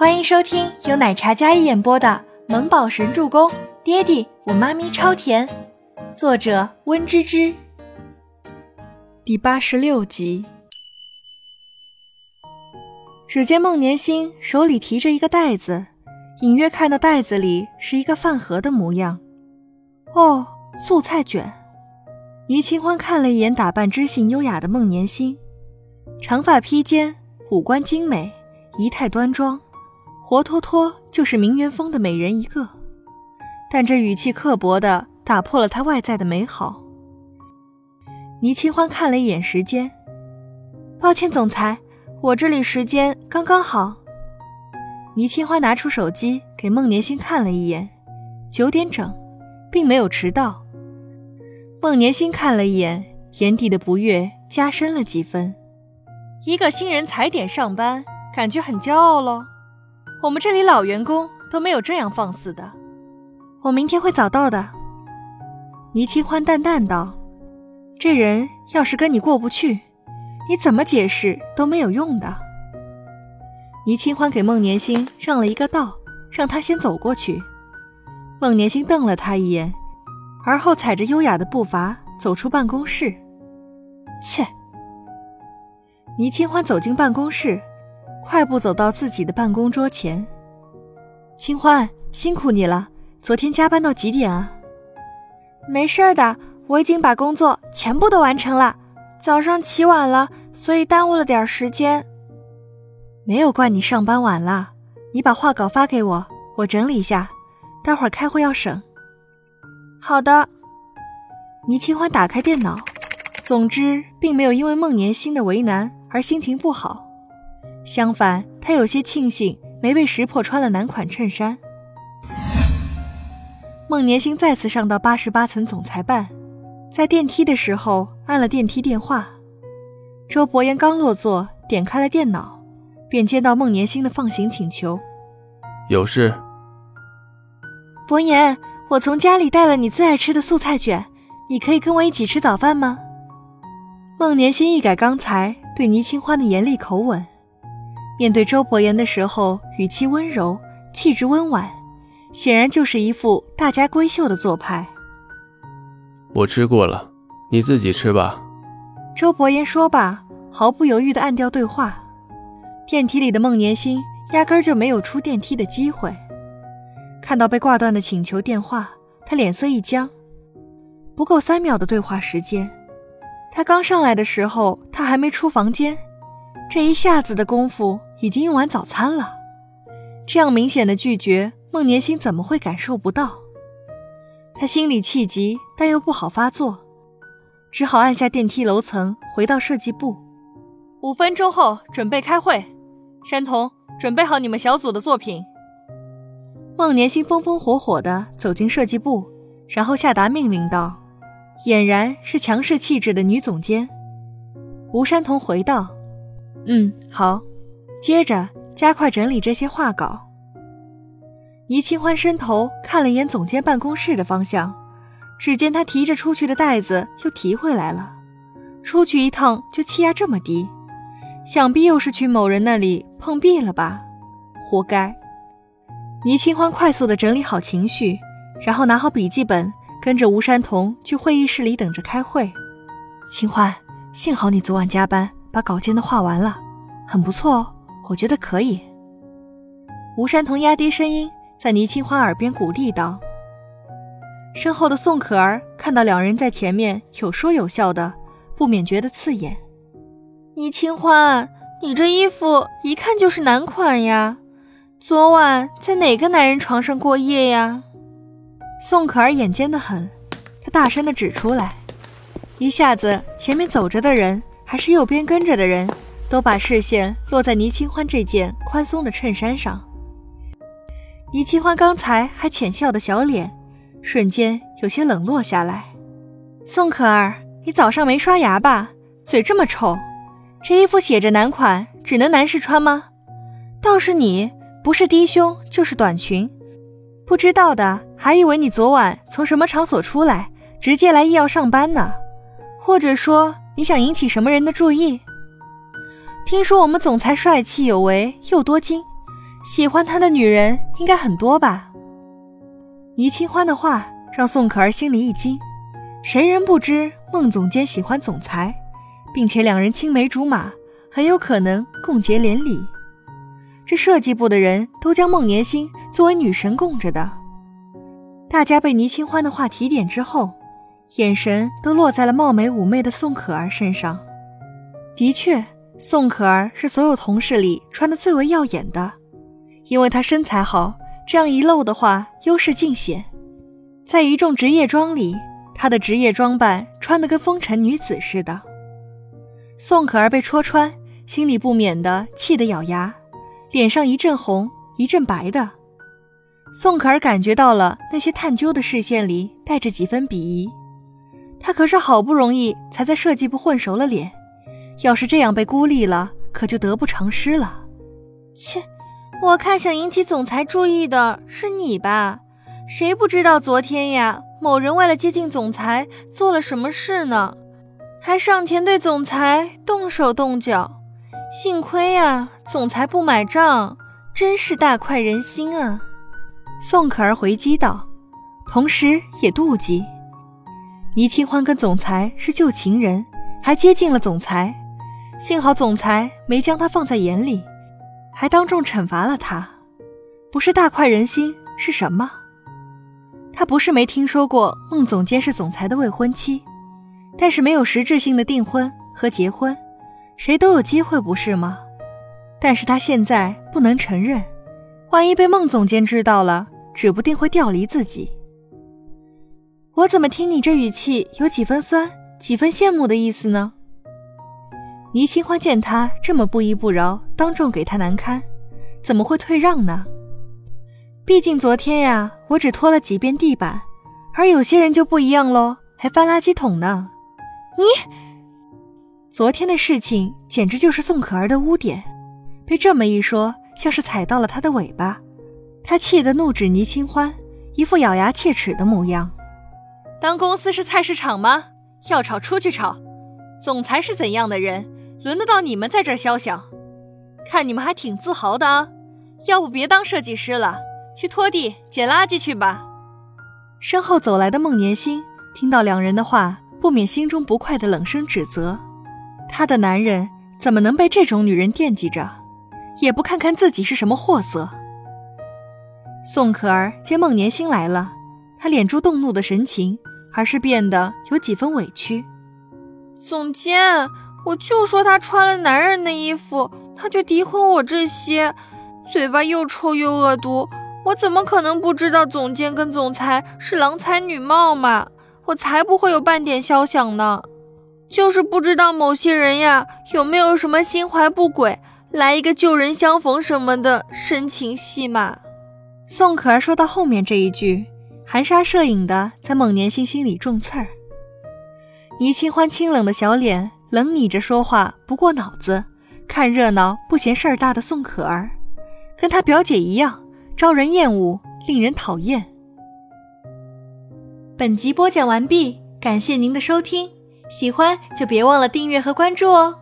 欢迎收听由奶茶嘉一演播的《萌宝神助攻》，爹地我妈咪超甜，作者温芝芝。第八十六集。只见孟年星手里提着一个袋子，隐约看到袋子里是一个饭盒的模样。哦，素菜卷。倪清欢看了一眼打扮知性优雅的孟年星，长发披肩，五官精美，仪态端庄，活脱脱就是名媛风的美人一个。但这语气刻薄的打破了她外在的美好。倪清欢看了一眼时间，抱歉，总裁，我这里时间刚刚好。倪清欢拿出手机给孟年星看了一眼，九点整，并没有迟到。孟年星看了一眼，眼底的不悦加深了几分。一个新人踩点上班，感觉很骄傲喽。我们这里老员工都没有这样放肆的。我明天会早到的。倪清欢淡淡道：“这人要是跟你过不去，你怎么解释都没有用的。”倪清欢给孟年星让了一个道，让他先走过去。孟年星瞪了他一眼。而后踩着优雅的步伐走出办公室。切！倪清欢走进办公室，快步走到自己的办公桌前。清欢，辛苦你了，昨天加班到几点啊？没事的，我已经把工作全部都完成了。早上起晚了，所以耽误了点时间。没有怪你上班晚了，你把画稿发给我，我整理一下，待会儿开会要审。好的，倪清欢打开电脑。总之，并没有因为孟年星的为难而心情不好，相反，他有些庆幸没被识破穿了男款衬衫。孟年星再次上到八十八层总裁办，在电梯的时候按了电梯电话。周伯言刚落座，点开了电脑，便接到孟年星的放行请求：“有事。”伯言。我从家里带了你最爱吃的素菜卷，你可以跟我一起吃早饭吗？孟年星一改刚才对倪清欢的严厉口吻，面对周伯言的时候语气温柔，气质温婉，显然就是一副大家闺秀的做派。我吃过了，你自己吃吧。周伯言说罢，毫不犹豫地按掉对话。电梯里的孟年心压根就没有出电梯的机会。看到被挂断的请求电话，他脸色一僵。不够三秒的对话时间，他刚上来的时候，他还没出房间，这一下子的功夫已经用完早餐了。这样明显的拒绝，孟年星怎么会感受不到？他心里气急，但又不好发作，只好按下电梯楼层，回到设计部。五分钟后准备开会，山童，准备好你们小组的作品。孟年星风风火火地走进设计部，然后下达命令道：“俨然是强势气质的女总监。”吴山童回道：“嗯，好。”接着加快整理这些画稿。倪清欢伸头看了一眼总监办公室的方向，只见他提着出去的袋子又提回来了。出去一趟就气压这么低，想必又是去某人那里碰壁了吧？活该。倪清欢快速地整理好情绪，然后拿好笔记本，跟着吴山童去会议室里等着开会。清欢，幸好你昨晚加班把稿件都画完了，很不错哦，我觉得可以。吴山童压低声音在倪清欢耳边鼓励道。身后的宋可儿看到两人在前面有说有笑的，不免觉得刺眼。倪清欢，你这衣服一看就是男款呀。昨晚在哪个男人床上过夜呀？宋可儿眼尖的很，她大声的指出来，一下子前面走着的人，还是右边跟着的人，都把视线落在倪清欢这件宽松的衬衫上。倪清欢刚才还浅笑的小脸，瞬间有些冷落下来。宋可儿，你早上没刷牙吧？嘴这么臭，这衣服写着男款，只能男士穿吗？倒是你。不是低胸就是短裙，不知道的还以为你昨晚从什么场所出来，直接来医药上班呢，或者说你想引起什么人的注意？听说我们总裁帅气有为又多金，喜欢他的女人应该很多吧？倪清欢的话让宋可儿心里一惊，谁人不知孟总监喜欢总裁，并且两人青梅竹马，很有可能共结连理。这设计部的人都将孟年星作为女神供着的。大家被倪清欢的话提点之后，眼神都落在了貌美妩媚的宋可儿身上。的确，宋可儿是所有同事里穿的最为耀眼的，因为她身材好，这样一露的话，优势尽显。在一众职业装里，她的职业装扮穿得跟风尘女子似的。宋可儿被戳穿，心里不免的气得咬牙。脸上一阵红一阵白的，宋可儿感觉到了那些探究的视线里带着几分鄙夷。她可是好不容易才在设计部混熟了脸，要是这样被孤立了，可就得不偿失了。切，我看想引起总裁注意的是你吧？谁不知道昨天呀，某人为了接近总裁做了什么事呢？还上前对总裁动手动脚。幸亏呀，总裁不买账，真是大快人心啊！宋可儿回击道，同时也妒忌倪清欢跟总裁是旧情人，还接近了总裁。幸好总裁没将他放在眼里，还当众惩罚了他。不是大快人心是什么？他不是没听说过孟总监是总裁的未婚妻，但是没有实质性的订婚和结婚。谁都有机会，不是吗？但是他现在不能承认，万一被孟总监知道了，指不定会调离自己。我怎么听你这语气有几分酸，几分羡慕的意思呢？倪清欢见他这么不依不饶，当众给他难堪，怎么会退让呢？毕竟昨天呀，我只拖了几遍地板，而有些人就不一样喽，还翻垃圾桶呢。你。昨天的事情简直就是宋可儿的污点，被这么一说，像是踩到了他的尾巴。他气得怒指倪清欢，一副咬牙切齿的模样。当公司是菜市场吗？要吵出去吵。总裁是怎样的人，轮得到你们在这儿消想？看你们还挺自豪的啊！要不别当设计师了，去拖地、捡垃圾去吧。身后走来的孟年星听到两人的话，不免心中不快的冷声指责。他的男人怎么能被这种女人惦记着，也不看看自己是什么货色？宋可儿见孟年星来了，她脸住动怒的神情，而是变得有几分委屈。总监，我就说他穿了男人的衣服，他就诋毁我这些，嘴巴又臭又恶毒，我怎么可能不知道总监跟总裁是郎才女貌嘛？我才不会有半点肖想呢。就是不知道某些人呀，有没有什么心怀不轨，来一个旧人相逢什么的深情戏码。宋可儿说到后面这一句，含沙射影的在孟年星心里中刺儿。倪清欢清冷的小脸，冷你着说话不过脑子，看热闹不嫌事儿大的宋可儿，跟她表姐一样，招人厌恶，令人讨厌。本集播讲完毕，感谢您的收听。喜欢就别忘了订阅和关注哦。